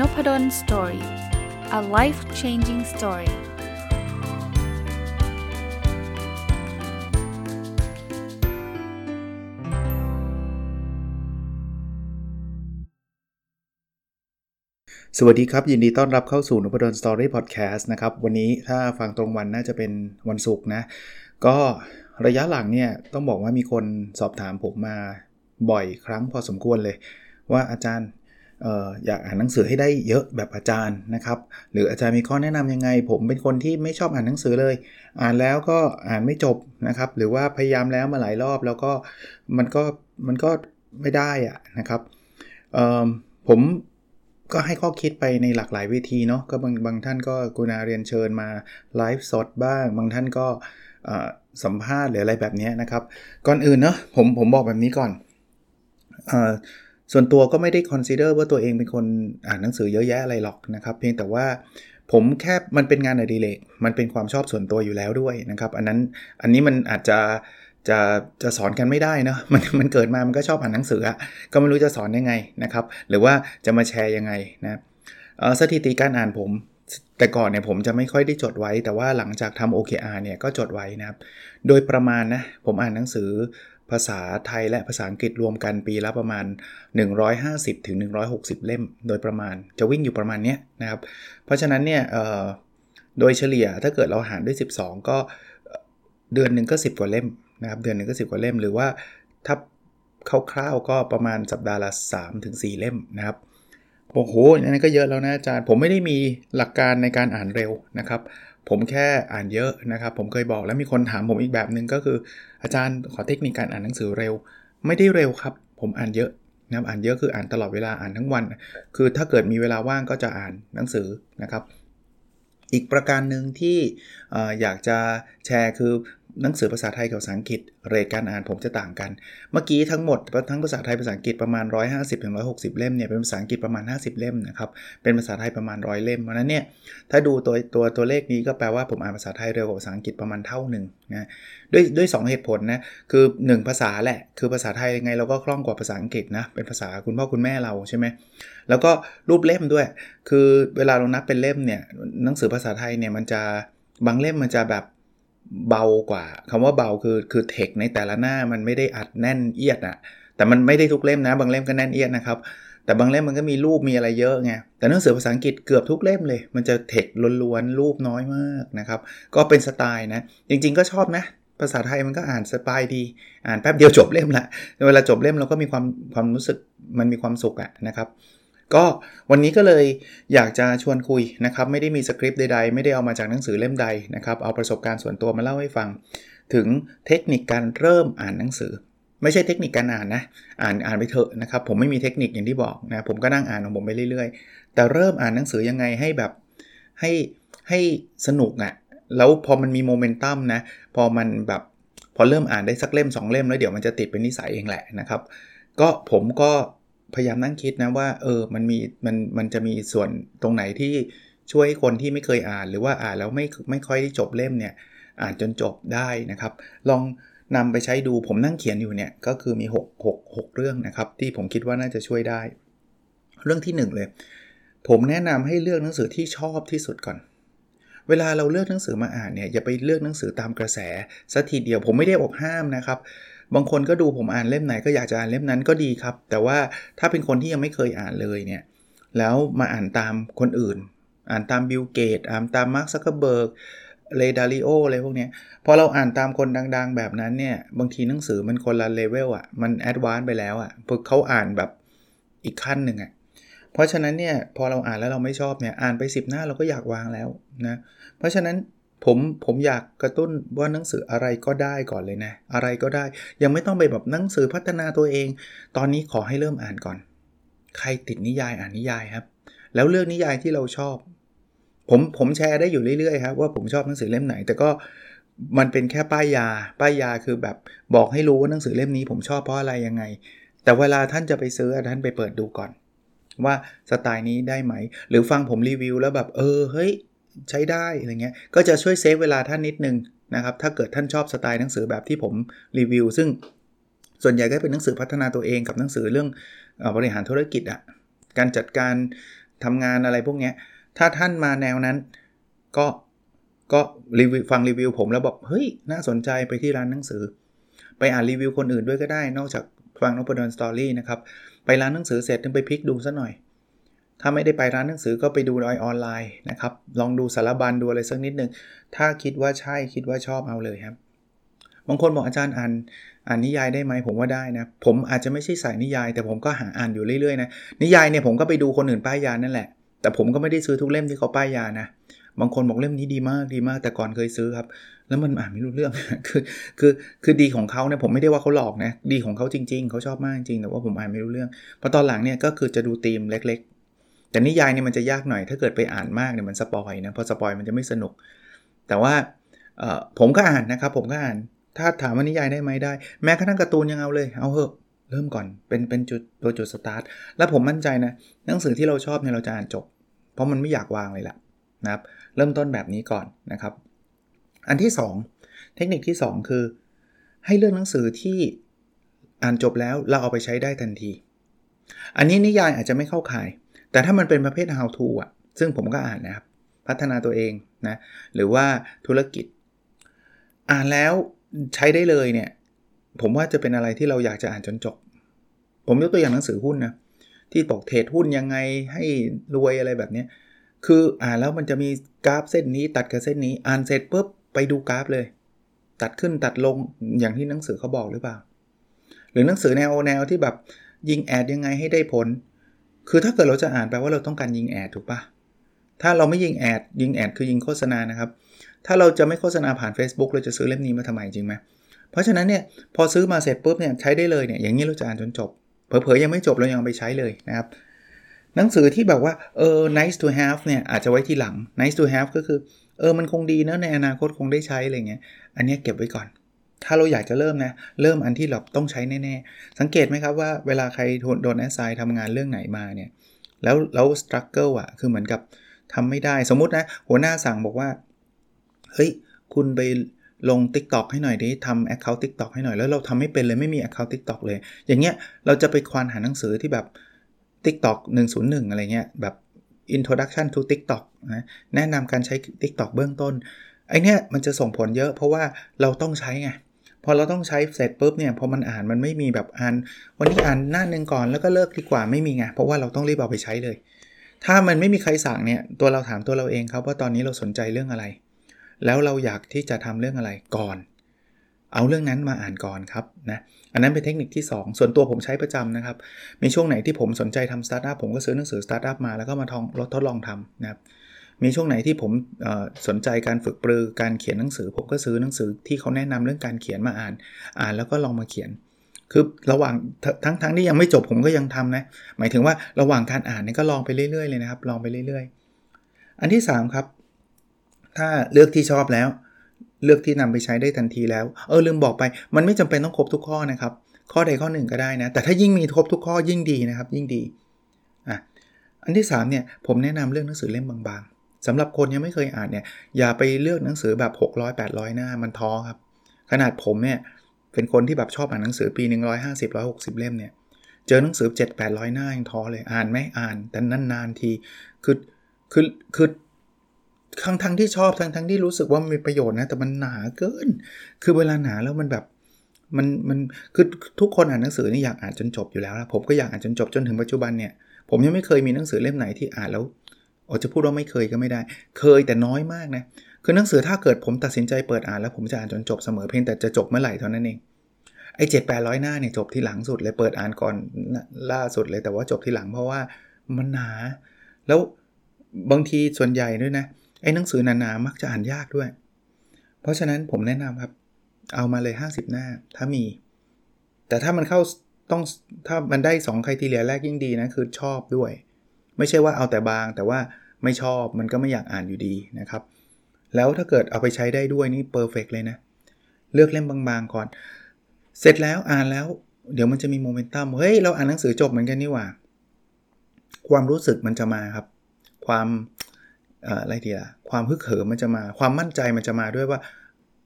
Nopadol Story a life changing story สวัสดีครับ ยินดีต้อนรับเข้าสู่นพดล Story Podcast นะครับ วันนี้ถ้าฟังตรงวันน่าจะเป็นวันศุกร์นะ ก็ระยะหลังเนี่ย ต้องบอกว่ามีคนสอบถามผมมาบ่อยครั้งพอสมควรเลย ว่าอาจารย์ อยากอ่านหนังสือให้ได้เยอะแบบอาจารย์นะครับ หรืออาจารย์มีข้อแนะนํำยังไง ผมเป็นคนที่ไม่ชอบอ่านหนังสือเลย อ่านแล้วก็อ่านไม่จบนะครับ หรือว่าพยายามแล้วมาหลายรอบแล้วก็มันก็มันก็ไม่ได้อะนะครับผมก็ให้ข้อคิดไปในหลากหลายวิธีเนาะก็บางบางท่านก็กุณาเรียนเชิญมาไลฟ์สดบ้าง บางท่านก็สัมภาษณ์หรืออะไรแบบนี้นะครับ ก่อนอื่นเนาะผมผมบอกแบบนี้ก่อน ส่วนตัวก็ไม่ได้คอนซีเดอร์ว่าตัวเองเป็นคนอ่านหนังสือเยอะแยะอะไรหรอกนะครับ เพียงแต่ว่าผมแค่มันเป็นงานอดิเรกมันเป็นความชอบส่วนตัวอยู่แล้วด้วยนะครับ อันนั้นอันนี้มันอาจจะจะจะสอนกันไม่ได้นะมันมันเกิดมามันก็ชอบอ่านหนังสือก็ไม่รู้จะสอนยังไงนะครับ หรือว่าจะมาแชร์ยังไงนะสถิติการอ่านผมแต่ก่อนเนี่ยผมจะไม่ค่อยได้จดไว้ แต่ว่าหลังจากทำ OKR เนี่ยก็จดไว้นะครับ โดยประมาณนะผมอ่านหนังสือ ภาษาไทยและภาษาอังกฤษรวมกันปีละประมาณ 150ถึง160เล่ม โดยประมาณจะวิ่งอยู่ประมาณนี้นะครับ เพราะฉะนั้นเนี่ยโดยเฉลี่ยถ้าเกิดเราหารด้วย 12 ก็เดือนหนึ่งก็ 10 กว่าเล่มนะครับ เดือนหนึ่งก็ 10 กว่าเล่ม หรือว่าถ้าคร่าวๆก็ประมาณสัปดาห์ละ3ถึง4เล่มนะครับโอ้โหอันนี้ก็เยอะแล้วนะอาจารย์ ผมไม่ได้มีหลักการในการอ่านเร็วนะครับ ผมแค่อ่านเยอะนะครับ ผมเคยบอกแล้วมีคนถามผมอีกแบบหนึ่งก็คือ อาจารย์ขอเทคนิคการอ่านหนังสือเร็ว ไม่ได้เร็วครับ ผมอ่านเยอะนะครับอ่านเยอะคืออ่านตลอดเวลาอ่านทั้งวัน คือถ้าเกิดมีเวลาว่างก็จะอ่านหนังสือนะครับ อีกประการหนึ่งที่อยากจะแชร์คือ หนังสือภาษาไทยกับภาษาอังกฤษ เรทการอ่านผมจะต่างกัน เมื่อกี้ทั้งหมดทั้งภาษาไทยภาษาอังกฤษประมาณ 150-160 เล่มเนี่ยเป็นภาษาอังกฤษประมาณ 50 เล่มนะครับเป็นภาษาไทยประมาณ 100 เล่มเพราะนั้นเนี่ยถ้าดูตัวตัวตัวเลขนี้ก็แปลว่าผมอ่านภาษาไทยเร็วกว่าภาษาอังกฤษประมาณเท่าหนึ่งนะด้วยด้วย2เหตุผลนะคือ 1 ภาษาแหละคือภาษาไทยยังไงเราก็คล่องกว่าภาษาอังกฤษนะเป็นภาษาคุณพ่อคุณแม่เราใช่ไหมแล้วก็รูปเล่มด้วย คือเวลาเรานับเป็นเล่มเนี่ยหนังสือภาษาไทยเนี่ยมันจะบางเล่มมันจะแบบ เบากว่าคำว่าเบาคือคือเทคในแต่ละหน้ามันไม่ได้อัดแน่นเอียดอะแต่มันไม่ได้ทุกเล่มนะ บางเล่มก็แน่นเอียดนะครับ แต่บางเล่มมันก็มีรูปมีอะไรเยอะไงแต่หนังสือภาษาอังกฤษเกือบทุกเล่มเลย มันจะเทคล้วนๆรูปน้อยมากนะครับ ก็เป็นสไตล์นะ จริง ๆ ก็ชอบนะภาษาไทยมันก็อ่านสบายดี อ่านแป๊บเดียวจบเล่มละ เวลาจบเล่มเราก็มีความความรู้สึกมันมีความสุขอะนะครับ ก็วันนี้ก็เลยอยากจะชวนคุยนะครับ ไม่ได้มีสคริปต์ใดๆ ไม่ได้เอามาจากหนังสือเล่มใดนะครับ เอาประสบการณ์ส่วนตัวมาเล่าให้ฟัง ถึงเทคนิคการเริ่มอ่านหนังสือ ไม่ใช่เทคนิคการอ่านนะ อ่านอ่านไปเถอะนะครับ ผมไม่มีเทคนิคอย่างที่บอกนะ ผมก็นั่งอ่านของผมไปเรื่อยๆ แต่เริ่มอ่านหนังสือยังไงให้แบบให้ให้สนุกอะ่ะ แล้วพอมันมีโมเมนตัมนะ พอมันแบบพอเริ่มอ่านได้สักเล่ม 2 เล่มแล้วเดี๋ยวมันจะติดเป็นนิสัยเองแหละนะครับ ก็ผมก็ พยายามนั่งคิดนะว่าเออมันมีมันมันจะมีส่วนตรงไหนที่ช่วยคนที่ไม่เคยอ่านหรือว่าอ่านแล้วไม่ไม่ค่อยได้จบเล่มเนี่ยอ่านจนจบได้นะครับ ลองนำไปใช้ดูผมนั่งเขียนอยู่เนี่ยก็คือมี 6 6 6 เรื่องนะครับ ที่ผมคิดว่าน่าจะช่วยได้ เรื่องที่ 1 เลย ผมแนะนำให้เลือกหนังสือที่ชอบที่สุดก่อน เวลาเราเลือกหนังสือมาอ่านเนี่ยอย่าไปเลือกหนังสือตามกระแสสัทีเดียว ผมไม่ได้บอกห้ามนะครับ บางคนก็ดูผมอ่านเล่มไหนก็อยากจะอ่านเล่มนั้นก็ดีครับ แต่ว่าถ้าเป็นคนที่ยังไม่เคยอ่านเลยเนี่ย แล้วมาอ่านตามคนอื่น อ่านตามบิลเกตส์ อ่านตามมาร์ก ซักเคอร์เบิร์กเรย์ ดาลิโออะไรพวกนี้พอเราอ่านตามคนดัง ๆ แบบนั้นเนี่ย บางทีหนังสือมันคนละเลเวลอะ มัน advance ไปแล้วอะพวกเขาอ่านแบบอีกขั้นหนึ่งอะ เพราะฉะนั้นเนี่ย พอเราอ่านแล้วเราไม่ชอบเนี่ย อ่านไป 10 หน้าเราก็อยากวางแล้วนะ เพราะฉะนั้น ผมผมอยากกระตุ้นว่าหนังสืออะไรก็ได้ก่อนเลยนะ อะไรก็ได้ ยังไม่ต้องไปแบบหนังสือพัฒนาตัวเอง ตอนนี้ขอให้เริ่มอ่านก่อน ใครติดนิยายอ่านนิยายครับ แล้วเลือกนิยายที่เราชอบ ผมผมแชร์ได้อยู่เรื่อยๆครับว่าผมชอบหนังสือเล่มไหน แต่ก็มันเป็นแค่ป้ายยา ป้ายยาคือแบบบอกให้รู้ว่าหนังสือเล่มนี้ ผมชอบเพราะอะไรยังไง แต่เวลาท่านจะไปซื้อท่านไปเปิดดูก่อน ว่าสไตล์นี้ได้ไหม หรือฟังผมรีวิวแล้วแบบเออเฮ้ย ใช้ได้อะไรเงี้ยก็จะช่วยเซฟเวลาท่านนิดนึงนะครับถ้าเกิดท่านชอบสไตล์หนังสือแบบที่ผมรีวิว ซึ่งส่วนใหญ่ก็เป็นหนังสือพัฒนาตัวเองกับหนังสือเรื่องบริหารธุรกิจอะ่ะการจัดการทำงานอะไรพวกเนี้ยถ้าท่านมาแนวนั้นก็ก็รีวิวฟังรีวิวผมแล้วบอกเฮ้ยน่าสนใจไปที่ร้านหนังสือ ไปอ่านรีวิวคนอื่นด้วยก็ได้ นอกจากฟังนพดลสตอรี่นะครับไปร้านหนังสือเสร็จถึงไปพลิกดูซะหน่อย ถ้าไม่ได้ไปร้านหนังสือก็ไปดูออนไลน์นะครับ ลองดูสารบัญดูอะไรสักนิดหนึ่ง ถ้าคิดว่าใช่คิดว่าชอบเอาเลยครับ บางคนบอกอาจารย์อ่านอ่านนิยายได้ไหมผมว่าได้นะ ผมอาจจะไม่ใช่สายนิยาย แต่ผมก็หาอ่านอยู่เรื่อยๆนะนิยายเนี่ยผมก็ไปดูคนอื่นป้ายยานั่นแหละ แต่ผมก็ไม่ได้ซื้อทุกเล่มที่เขาป้ายยานะบางคนบอกเล่มนี้ดีมากดีมากแต่ก่อนเคยซื้อครับ แล้วมันอ่านไม่รู้เรื่อง คือคือคือดีของเขาเนี่ยผมไม่ได้ว่าเขาหลอกนะดีของเขาจริง ๆเขาชอบมากจริงแต่ว่าผมอ่านไม่รู้เรื่องพอตอนหลังเนี่ยก็คือจะดูธีมเล็ก แต่นิยายเนี่ยมันจะยากหน่อย ถ้าเกิดไปอ่านมากเนี่ยมัน spoil นะพอ spoil มันจะไม่สนุก แต่ว่าผมก็อ่านนะครับ ผมก็อ่าน ถ้าถามว่านิยายได้ไหมได้ แม้กระทั่งการ์ตูนยังเอาเลย เอาเถอะ เริ่มก่อน เป็น เป็นจุดตัวจุดสตาร์ท แล้วผมมั่นใจนะ หนังสือที่เราชอบเนี่ยเราจะอ่านจบ เพราะมันไม่อยากวางเลยแหละนะครับ เริ่มต้นแบบนี้ก่อนนะครับ อันที่ 2 เทคนิคที่ 2 คือ ให้เลือกหนังสือที่อ่านจบแล้วเราเอาไปใช้ได้ทันที อันนี้นิยายอาจจะไม่เข้าข่าย แต่ถ้ามันเป็นประเภท how to อะ ซึ่งผมก็อ่านนะครับ พัฒนาตัวเองนะ หรือว่าธุรกิจ อ่านแล้วใช้ได้เลยเนี่ย ผมว่าจะเป็นอะไรที่เราอยากจะอ่านจนจบ ผมยกตัวอย่างหนังสือหุ้นนะ ที่บอกเทรดหุ้นยังไงให้รวยอะไรแบบนี้ คืออ่านแล้วมันจะมีกราฟเส้นนี้ ตัดกับเส้นนี้ อ่านเสร็จปุ๊บไปดูกราฟเลย ตัดขึ้นตัดลงอย่างที่หนังสือเขาบอกหรือเปล่า หรือหนังสือแนวแนวที่แบบยิงแอดยังไงให้ได้ผล คือถ้าเกิดเราจะอ่านแปลว่าเราต้องการยิงแอดถูกปะถ้าเราไม่ยิงแอดยิงแอดคือยิงโฆษณานะครับ ถ้าเราจะไม่โฆษณาผ่าน Facebook เราจะซื้อเล่มนี้มาทำไมจริงไหมเพราะฉะนั้นเนี่ยพอซื้อมาเสร็จปุ๊บเนี่ยใช้ได้เลยเนี่ยอย่างนี้เราจะอ่านจนจบ เผลอๆยังไม่จบเรายังไปใช้เลยนะครับหนังสือที่แบบว่าเออ nice to have เนี่ยอาจจะไว้ที่หลัง nice to have ก็คือเออมันคงดีนะในอนาคตคงได้ใช้อะไรเงี้ยอันนี้เก็บไว้ก่อน ถ้าเราอยากจะเริ่มนะ เริ่มอันที่เราต้องใช้แน่ๆ สังเกตไหมครับว่าเวลาใครโดน assign ทำงานเรื่องไหนมาเนี่ย แล้วแล้ว struggle อะ คือเหมือนกับทำไม่ได้ สมมุตินะ หัวหน้าสั่งบอกว่า เฮ้ย คุณไปลง TikTok ให้หน่อยดิทำ Account TikTok ให้หน่อย แล้วเราทำไม่เป็นเลยไม่มี Account TikTok เลย อย่างเงี้ย เราจะไปควานหาหนังสือที่แบบ Tik t o อก101 อะไรเงี้ย แบบ Introduction to TikTok นะ แนะนำการใช้ TikTok เบื้องต้น ไอเนี้ยมันจะส่งผลเยอะเพราะว่าเราต้องใช้ไง พอเราต้องใช้เสร็จปุ๊บเนี่ยพอมันอ่านมันไม่มีแบบอ่าน วันนี้อ่านหน้าหนึ่งก่อนแล้วก็เลิกดีกว่าไม่มีไงเพราะว่าเราต้องรีบเอาไปใช้เลย ถ้ามันไม่มีใครสั่งเนี่ยตัวเราถามตัวเราเองครับว่าตอนนี้เราสนใจเรื่องอะไร แล้วเราอยากที่จะทำเรื่องอะไรก่อน เอาเรื่องนั้นมาอ่านก่อนครับนะอันนั้นเป็นเทคนิคที่ 2 ส่วนตัวผมใช้ประจำนะครับมีช่วงไหนที่ผมสนใจทำสตาร์ทอัพผมก็ซื้อหนังสือสตาร์ทอัพมาแล้วก็มาทองรถทดลองทำนะครับ มีช่วงไหนที่ผมสนใจการฝึกปรือการเขียนหนังสือ ผมก็ซื้อหนังสือที่เขาแนะนำเรื่องการเขียนมาอ่าน อ่านแล้วก็ลองมาเขียน คือระหว่างทั้งทั้งที่ยังไม่จบผมก็ยังทำนะ หมายถึงว่าระหว่างการอ่านนี่ก็ลองไปเรื่อยๆเลยนะครับ ลองไปเรื่อยๆ อันที่ 3 ครับ ถ้าเลือกที่ชอบแล้ว เลือกที่นำไปใช้ได้ทันทีแล้ว เออลืมบอกไป มันไม่จำเป็นต้องครบทุกข้อนะครับ ข้อใดข้อหนึ่งก็ได้นะ แต่ถ้ายิ่งมีครบทุกข้อยิ่งดีนะครับ ยิ่งดี อะ อันที่3เนี่ยผมแนะนำเรื่องหนังสือเล่มบางๆ สำหรับคนยังไม่เคยอ่านเนี่ยอย่าไปเลือกหนังสือแบบ 600 800 หน้ามันท้อครับ ขนาดผมเนี่ยเป็นคนที่แบบชอบอ่านหนังสือปีหนึ่งร้อยห้าสิบร้อยหกสิบเล่มเนี่ยเจอหนังสือ 7 800 หน้ายังท้อเลยอ่านไหมอ่านแต่นานๆทีคือคือคือทั้งทั้งที่ชอบทั้งทั้งที่รู้สึกว่ามันมีประโยชน์นะ แต่มันหนาเกิน คือเวลาหนาแล้วมันแบบมันมันคือทุกคนอ่านหนังสือนี่อยากอ่านจนจบอยู่แล้วนะผมก็อยากอ่านจนจบจนถึงปัจจุบันเนี่ย ผมยังไม่เคยมีหนังสือเล่มไหนที่อ่านแล้ว อจะพูดว่าไม่เคยก็ไม่ได้ เคยแต่น้อยมากนะ คือหนังสือถ้าเกิดผมตัดสินใจเปิดอ่านแล้วผมจะอ่านจนจบเสมอเพียงแต่จะจบเมื่อไหร่เท่านั้นเอง ไอ้เจ็ดแปดร้อยหน้าเนี่ยจบที่หลังสุดเลยเปิดอ่านก่อนล่าสุดเลยแต่ว่าจบที่หลังเพราะว่ามันหนา แล้วบางทีส่วนใหญ่ด้วยนะ ไอ้หนังสือหนาๆมักจะอ่านยากด้วย เพราะฉะนั้นผมแนะนำครับ เอามาเลย 50 หน้า ถ้ามี แต่ถ้ามันเข้าต้องถ้ามันได้2ใครทีเลียแรกยิ่งดีนะคือชอบด้วย ไม่ใช่ว่าเอาแต่บาง แต่ว่าไม่ชอบมันก็ไม่อยากอ่านอยู่ดีนะครับ แล้วถ้าเกิดเอาไปใช้ได้ด้วยนี่เพอร์เฟกเลยนะ เลือกเล่มบางๆก่อน เสร็จแล้วอ่านแล้ว เดี๋ยวมันจะมีโมเมนตัมเฮ้ยเราอ่านหนังสือจบเหมือนกันนี่หว่า ความรู้สึกมันจะมาครับ ความอะไรดีล่ะความฮึกเหิมมันจะมา ความมั่นใจมันจะมาด้วยว่า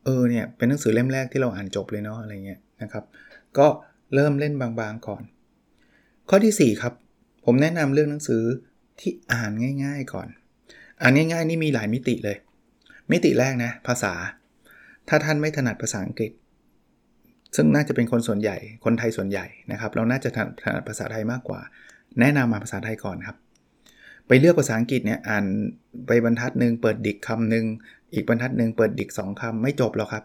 เออเนี่ยเป็นหนังสือเล่มแรกที่เราอ่านจบเลยเนาะอะไรเงี้ยนะครับ ก็เริ่มเล่นบางๆก่อน ข้อที่ 4 ครับ ผมแนะนำเรื่องหนังสือที่อ่านง่าย ๆก่อน อ่านง่าย ๆ นี่มีหลายมิติเลย มิติแรกนะ ภาษา ถ้าท่านไม่ถนัดภาษาอังกฤษ ซึ่งน่าจะเป็นคนส่วนใหญ่ คนไทยส่วนใหญ่นะครับ เราน่าจะถนัดภาษาไทยมากกว่า แนะนำมาภาษาไทยก่อนครับ ไปเลือกภาษาอังกฤษเนี่ยอ่านไปบรรทัดหนึ่งเปิดดิกคำหนึ่งอีกบรรทัดหนึ่งเปิดดิก2คำไม่จบหรอกครับ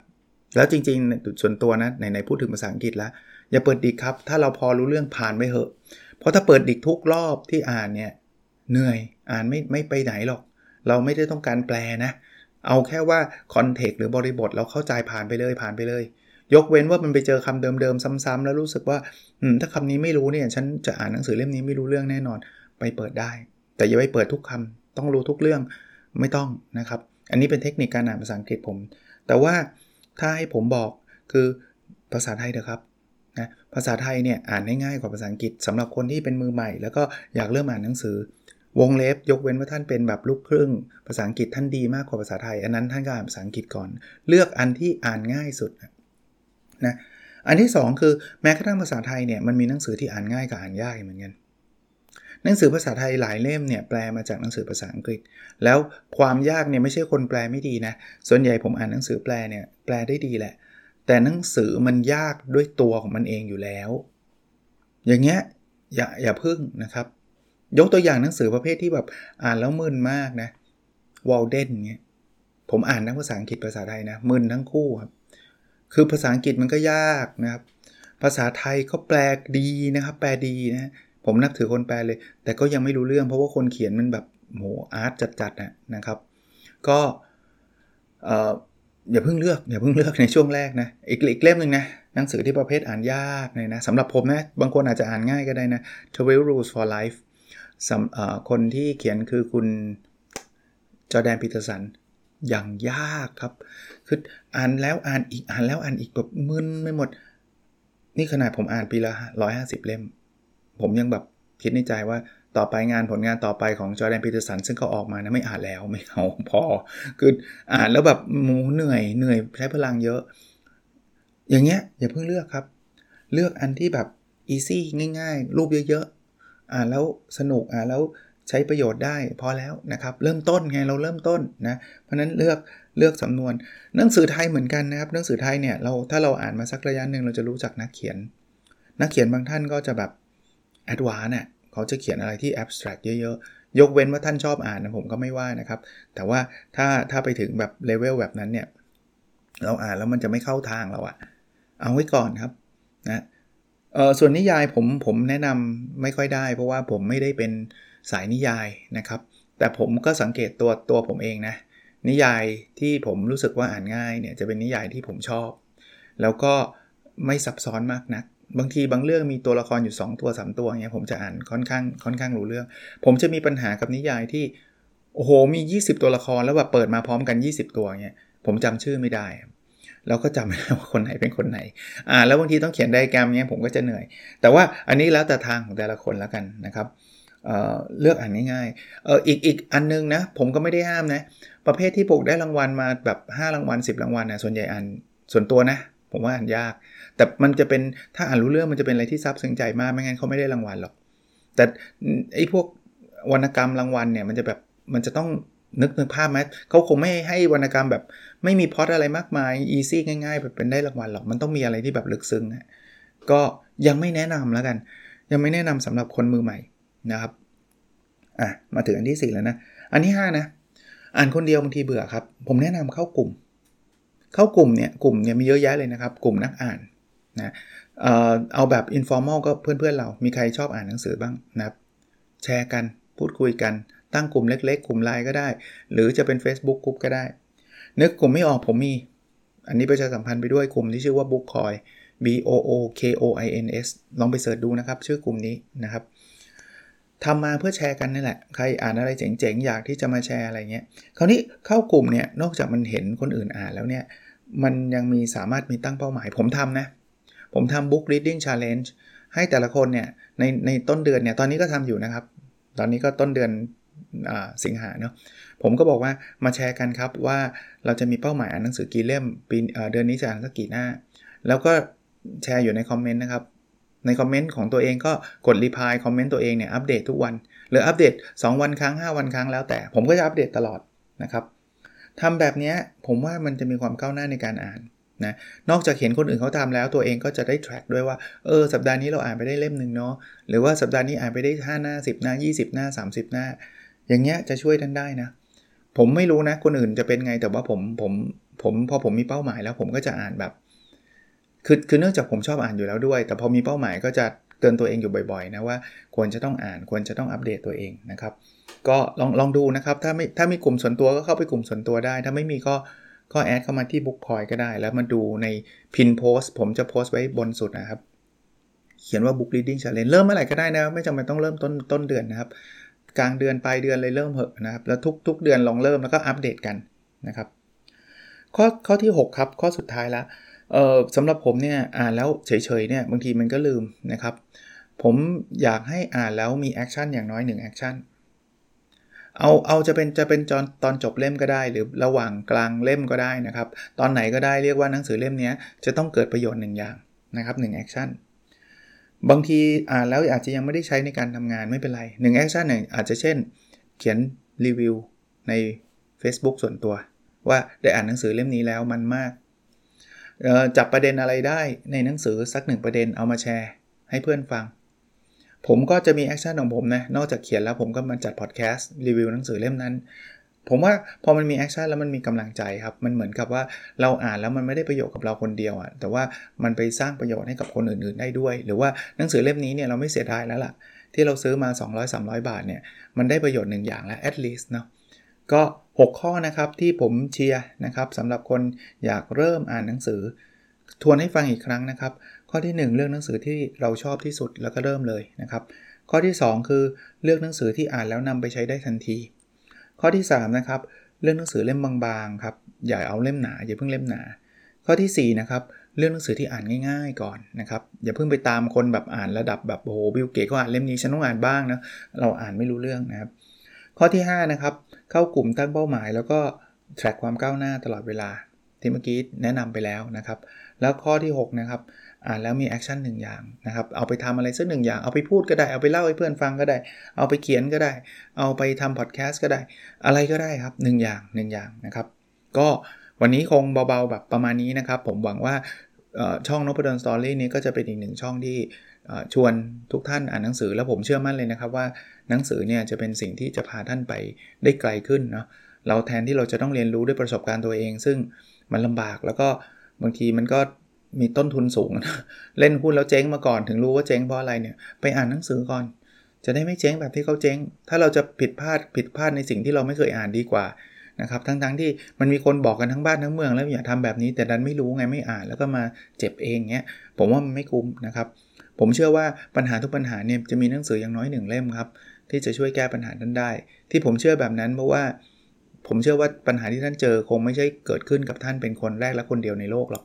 แล้วจริงๆส่วนตัวนะไหนๆพูดถึงภาษาอังกฤษแล้ว อย่าเปิดดิกครับ ถ้าเราพอรู้เรื่องผ่านไปเหอะ เพราะถ้าเปิดดิกทุกรอบที่อ่านเนี่ยเหนื่อยอ่านไม่ไม่ไปไหนหรอก เราไม่ได้ต้องการแปลนะ เอาแค่ว่าคอนเทกต์หรือบริบทเราเข้าใจผ่านไปเลยผ่านไปเลย ยกเว้นว่ามันไปเจอคำเดิมๆซ้ำๆแล้วรู้สึกว่าถ้าคำนี้ไม่รู้เนี่ยฉันจะอ่านหนังสือเล่มนี้ไม่รู้เรื่องแน่นอน ไปเปิดได้ แต่อย่าไปเปิดทุกคำต้องรู้ทุกเรื่องไม่ต้องนะครับ อันนี้เป็นเทคนิคการอ่านภาษาอังกฤษผม แต่ว่า ถ้าให้ผมบอกคือภาษาไทยเถอะครับนะภาษาไทยเนี่ยอ่านง่ายกว่าภาษาอังกฤษสำหรับคนที่เป็นมือใหม่ แล้วก็อยากเริ่มอ่านหนังสือ วงเล็บยกเว้นว่าท่านเป็นแบบลูกครึ่ง ภาษาอังกฤษท่านดีมากกว่าภาษาไทย อันนั้นท่านก็อ่านภาษาอังกฤษก่อน เลือกอันที่อ่านง่ายสุดนะอันที่ 2 คือแม้กระทั่งภาษาไทยเนี่ยมันมีหนังสือที่อ่านง่ายกับอ่านยากเหมือนกัน หนังสือภาษาไทยหลายเล่มเนี่ยแปลมาจากหนังสือภาษาอังกฤษ แล้วความยากเนี่ยไม่ใช่คนแปลไม่ดีนะ ส่วนใหญ่ผมอ่านหนังสือแปลเนี่ยแปลได้ดีแหละ แต่หนังสือมันยากด้วยตัวของมันเองอยู่แล้ว อย่างเงี้ยอย่าอย่าพึ่งนะครับ ยกตัวอย่างหนังสือประเภทที่แบบอ่านแล้วมึนมากนะวอลเดนเงี้ยผมอ่านทั้งภาษาอังกฤษภาษาไทยนะมึนทั้งคู่ครับคือภาษาอังกฤษมันก็ยากนะครับ ภาษาไทยก็แปลดีนะครับ แปลดีนะ ผมนับถือคนแปลเลย แต่ก็ยังไม่รู้เรื่องเพราะว่าคนเขียนมันแบบโหอาร์ตจัดๆนะนะครับ ก็อย่าเพิ่งเลือกอย่าเพิ่งเลือกในช่วงแรกนะอีกอีกเล่มหนึ่งนะหนังสือที่ประเภทอ่านยากเลยนะสำหรับผมนะบางคนอาจจะอ่านง่ายก็ได้นะ12 Rules for Life คนที่เขียนคือคุณจอร์แดน ปีเตอร์สันอย่างยากครับ คืออ่านแล้วอ่านอีกอ่านแล้วอ่านอีกแบบมึนไปหมด นี่ขนาดผมอ่านปีละ 150 เล่ม ผมยังแบบคิดในใจว่าต่อไปงานผลงานต่อไปของจอร์แดน ปีเตอร์สันซึ่งเขาออกมานะไม่อ่านแล้วไม่เอาพอ คืออ่านแล้วแบบมูเหนื่อยเหนื่อยใช้พลังเยอะ อย่างเงี้ยอย่าเพิ่งเลือกครับ เลือกอันที่แบบ easy ง่าย ๆ รูปเยอะอ่านแล้วสนุกอ่านแล้วใช้ประโยชน์ได้พอแล้วนะครับ เริ่มต้นไงเราเริ่มต้นนะเพราะนั้นเลือกเลือกสำนวนหนังสือไทยเหมือนกันนะครับหนังสือไทยเนี่ยเราถ้าเราอ่านมาสักระยะหนึ่งเราจะรู้จักนักเขียน นักเขียนบางท่านก็จะแบบ advance เนี่ยเขาจะเขียนอะไรที่ abstract เยอะๆ ยกเว้นว่าท่านชอบอ่านนะผมก็ไม่ว่านะครับ แต่ว่าถ้าถ้าไปถึงแบบเลเวลแบบนั้นเนี่ยเราอ่านแล้วมันจะไม่เข้าทางเราอะเอาไว้ก่อนครับนะเออส่วนนิยายผมผมแนะนำไม่ค่อยได้ เพราะว่าผมไม่ได้เป็นสายนิยายนะครับ แต่ผมก็สังเกตตัวตัวผมเองนะนิยายที่ผมรู้สึกว่าอ่านง่ายเนี่ยจะเป็นนิยายที่ผมชอบ แล้วก็ไม่ซับซ้อนมากนัก บางทีบางเรื่องมีตัวละครอยู่ 2 ตัว 3 ตัวเงี้ยผมจะอ่านค่อนข้างค่อนข้างรู้เรื่อง ผมจะมีปัญหากับนิยายที่โอ้โหมี 20 ตัวละครแล้วแบบเปิดมาพร้อมกัน 20 ตัวเงี้ยผมจำชื่อไม่ได้เราก็จำไม่ได้ว่าคนไหนเป็นคนไหน อ่า แล้วบางทีต้องเขียนไดแกรมเนี้ยผมก็จะเหนื่อย แต่ว่าอันนี้แล้วแต่ทางของแต่ละคนแล้วกันนะครับเเลือกอ่านง่ายๆเอออีกอีกอันนึงนะ ผมก็ไม่ได้ห้ามนะ ประเภทที่ปลูกได้รางวัลมาแบบ 5 รางวัล 10 รางวัลนะส่วนใหญ่อ่านส่วนตัวนะ ผมว่าอ่านยาก แต่มันจะเป็นถ้าอ่านรู้เรื่องมันจะเป็นอะไรที่ซับซึ้งใจมากไม่งั้นเขาไม่ได้รางวัลหรอก แต่ไอ้พวกวรรณกรรมรางวัลเนี่ยมันจะแบบมันจะต้องนึกนึกภาพไหมเขาคงไม่ให้วรรณกรรมแบบไม่มีพอดอะไรมากมายอีซี่ง่ายๆแบบเป็นได้รางวัลหรอกมันต้องมีอะไรที่แบบลึกซึ้งก็ยังไม่แนะนำแล้วกัน ยังไม่แนะนำสำหรับคนมือใหม่นะครับอะมาถึงอันที่ 4 แล้วนะ อันที่ 5 นะ อ่านคนเดียวบางทีเบื่อครับ ผมแนะนำเข้ากลุ่ม เข้ากลุ่มเนี่ยกลุ่มเนี่ยมีเยอะแยะเลยนะครับ กลุ่มนักอ่าน นะเออเอาแบบ informal ก็เพื่อนๆเรา มีใครชอบอ่านหนังสือบ้างนะครับแชร์กันพูดคุยกัน ตั้งกลุ่มเล็กๆ กลุ่มไลน์ก็ได้ หรือจะเป็น Facebook กลุ่มก็ได้ นึกกลุ่มไม่ออกผมมี อันนี้ประชาสัมพันธ์ไปด้วยกลุ่มที่ชื่อว่า Book Coin B O O K O I N S ลองไปเสิร์ชดูนะครับ ชื่อกลุ่มนี้นะครับทำมาเพื่อแชร์กันนี่แหละ ใครอ่านอะไรเจ๋งๆ อยากที่จะมาแชร์อะไรเงี้ย คราวนี้เข้ากลุ่มเนี่ย นอกจากมันเห็นคนอื่นอ่านแล้วเนี่ย มันยังมีสามารถมีตั้งเป้าหมาย ผมทำนะ ผมทำ book reading challenge ให้แต่ละคนเนี่ยในในต้นเดือนเนี่ยตอนนี้ก็ทำอยู่นะครับ ตอนนี้ก็ต้นเดือนสิงหาเนาะผมก็บอกว่ามาแชร์กันครับว่าเราจะมีเป้าหมายอ่านหนังสือกี่เล่มปีเดือนนี้จะอ่านสักกี่หน้า แล้วก็แชร์อยู่ในคอมเมนต์นะครับ ในคอมเมนต์ของตัวเองก็กดรีพายคอมเมนต์ตัวเองเนี่ยอัปเดตทุกวัน หรืออัปเดต 2 วันครั้ง 5 วันครั้งแล้วแต่ ผมก็จะอัปเดตตลอดนะครับทำแบบนี้ผมว่ามันจะมีความก้าวหน้าในการอ่าน นะนอกจากเห็นคนอื่นเขาทำแล้วตัวเองก็จะได้ track ด้วยว่าเออสัปดาห์นี้เราอ่านไปได้เล่มหนึ่งเนาะหรือว่าสัปดาห์นี้อ่านไปได้ 5 หน้า 10 หน้า 20 หน้า 30 หน้า อย่างเงี้ยจะช่วยท่านได้นะ ผมไม่รู้นะคนอื่นจะเป็นไงแต่ว่าผมผมผมพอผมมีเป้าหมายแล้วผมก็จะอ่านแบบคือคือเนื่องจากผมชอบอ่านอยู่แล้วด้วย แต่พอมีเป้าหมายก็จะเตือนตัวเองอยู่บ่อยๆนะว่าควรจะต้องอ่านควรจะต้องอัปเดตตัวเองนะครับ ก็ลองลองดูนะครับถ้าไม่ถ้ามีกลุ่มส่วนตัวก็เข้าไปกลุ่มส่วนตัวได้ ถ้าไม่มีก็ ก็แอดเข้ามาที่บุ๊กพอยก็ได้ แล้วมาดูในพินโพสผมจะโพสต์ไว้บนสุดนะครับ เขียนว่า book reading challenge เริ่มเมื่อไหร่ก็ได้นะไม่จำเป็นต้องเริ่มต้นต้นเดือนนะครับ กลางเดือนปลายเดือนเลยเริ่มเหอะนะครับ แล้วทุกทุกเดือนลองเริ่มแล้วก็อัปเดตกันนะครับ ข้อข้อที่ 6 ครับ ข้อสุดท้ายแล้วเออสำหรับผมเนี่ยอ่านแล้วเฉยๆเนี่ยบางทีมันก็ลืมนะครับ ผมอยากให้อ่านแล้วมี action อย่างน้อย1 action เอาเอาจะเป็นจะเป็นตอนตอนจบเล่มก็ได้ หรือระหว่างกลางเล่มก็ได้นะครับ ตอนไหนก็ได้เรียกว่าหนังสือเล่มนี้จะต้องเกิดประโยชน์หนึ่งอย่างนะครับหนึ่ง action บางทีอ่านแล้วอาจจะยังไม่ได้ใช้ในการทำงานไม่เป็นไรหนึ่ง action หนึ่งอาจจะเช่น เขียนรีวิวใน Facebook ส่วนตัว ว่าได้อ่านหนังสือเล่มนี้แล้วมันมากจับประเด็นอะไรได้ในหนังสือสักหนึ่งประเด็นเอามาแชร์ ให้เพื่อนฟัง ผมก็จะมี action ของผมนะ นอกจากเขียนแล้วผมก็มาจัดพอดแคสต์รีวิวหนังสือเล่มนั้น ผมว่าพอมันมี action แล้วมันมีกำลังใจครับ มันเหมือนกับว่าเราอ่านแล้วมันไม่ได้ประโยชน์กับเราคนเดียวอะ่ะ แต่ว่ามันไปสร้างประโยชน์ให้กับคนอื่นๆได้ด้วย หรือว่าหนังสือเล่มนี้เนี่ยเราไม่เสียดายแล้วล่ะ ที่เราซื้อมา 200-300 บาทเนี่ย มันได้ประโยชน์หนึ่งอย่างแล้ว at least เนาะ ก็ 6 ข้อนะครับที่ผมเชียร์นะครับสำหรับคนอยากเริ่มอ่านหนังสือ ทวนให้ฟังอีกครั้งนะครับ ข้อที่ 1 เลือกหนังสือที่เราชอบที่สุดแล้วก็เริ่มเลยนะครับ ข้อที่ 2 คือเลือกหนังสือที่อ่านแล้วนำไปใช้ได้ทันที ข้อที่3นะครับเลือกหนังสือเล่มบางๆครับอย่าเอาเล่มหนาอย่าเพิ่งเล่มหนา ข้อที่4นะครับเลือกหนังสือที่อ่านง่ายๆก่อนนะครับอย่าเพิ่งไปตามคนแบบอ่านระดับแบบโอ้โหบิลเกตก็อ่านเล่มนี้ฉันต้องอ่านบ้างนะเราอ่านไม่รู้เรื่องนะครับ ข้อที่5นะครับเข้ากลุ่มตั้งเป้าหมาย แล้วก็ track ความก้าวหน้าตลอดเวลาที่เมื่อกี้แนะนำไปแล้วนะครับ แล้วข้อที่6นะครับ อ่านแล้วมี action หนึ่งอย่างนะครับเอาไปทำอะไรสักหนึ่งอย่างเอาไปพูดก็ได้เอาไปเล่าให้เพื่อนฟังก็ได้ เอาไปเขียนก็ได้ เอาไปทำพอดแคสต์ก็ได้ อะไรก็ได้ครับ 1 อย่าง 1 อย่างนะครับ ก็วันนี้คงเบาๆแบบประมาณนี้นะครับ ผมหวังว่าช่องนพดลสตอรี่นี้ก็จะเป็นอีกหนึ่งช่องที่ชวนทุกท่านอ่านหนังสือแล้วผมเชื่อมั่นเลยนะครับว่าหนังสือเนี่ยจะเป็นสิ่งที่จะพาท่านไปได้ไกลขึ้นเนาะเราแทนที่เราจะต้องเรียนรู้ด้วยประสบการณ์ตัวเอง ซึ่งมันลำบากแล้วก็บางทีมันก็ มีต้นทุนสูงเล่นหุ้นแล้วเจ๊งมาก่อนถึงรู้ว่าเจ๊งเพราะอะไรเนี่ยไปอ่านหนังสือก่อน จะได้ไม่เจ๊งแบบที่เขาเจ๊ง ถ้าเราจะผิดพลาดผิดพลาดในสิ่งที่เราไม่เคยอ่านดีกว่านะครับทั้งๆทที่มันมีคนบอกกันทั้งบ้านทั้งเมือง แล้วอย่าทำแบบนี้แต่ดันไม่รู้ไงไม่อ่านแล้วก็มาเจ็บเองเงี้ยผมว่ามันไม่คุ้มนะครับผมเชื่อว่าปัญหาทุกปัญหาเนี่ยจะมีหนังสืออย่างน้อยหนึ่งเล่มครับที่จะช่วยแก้ปัญหานั้นได้ ที่ผมเชื่อแบบนั้นเพราะว่า ผมเชื่อว่าปัญหาที่ท่านเจอคงไม่ใช่เกิดขึ้นกับท่านเป็นคนแรกและคนเดียวในโลกหรอก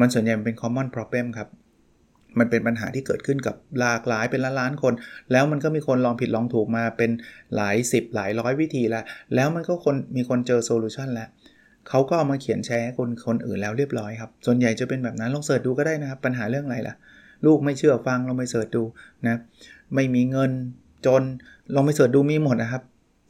มันส่วนใหญ่เป็น common problem ครับ มันเป็นปัญหาที่เกิดขึ้นกับหลากหลายเป็นล้านล้านคน แล้วมันก็มีคนลองผิดลองถูกมาเป็นหลายสิบหลายร้อยวิธีแล้ว แล้วมันก็คนมีคนเจอโซลูชันแล้วเขาก็เอามาเขียนแชร์ให้คนคนอื่นแล้วเรียบร้อยครับ ส่วนใหญ่จะเป็นแบบนั้นลอง search ดูก็ได้นะครับ ปัญหาเรื่องอะไรล่ะ ลูกไม่เชื่อฟังลองไป search ดูนะไม่มีเงินจนลองไป search ดูมีหมดนะครับ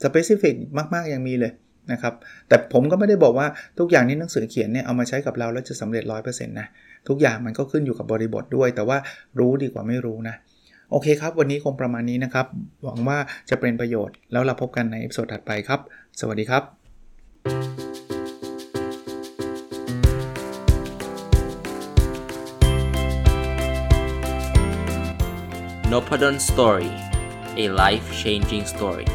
specific มาก ๆ ยังมีเลย นะครับ แต่ผมก็ไม่ได้บอกว่าทุกอย่างที่หนังสือเขียนเนี่ยเอามาใช้กับเราแล้วจะสำเร็จ 100%นะ ทุกอย่างมันก็ขึ้นอยู่กับบริบทด้วย แต่ว่ารู้ดีกว่าไม่รู้นะ โอเคครับ วันนี้คงประมาณนี้นะครับ หวังว่าจะเป็นประโยชน์ แล้วเราพบกันใน episode ถัดไปครับ สวัสดีครับ n o p a d o n Story a life changing story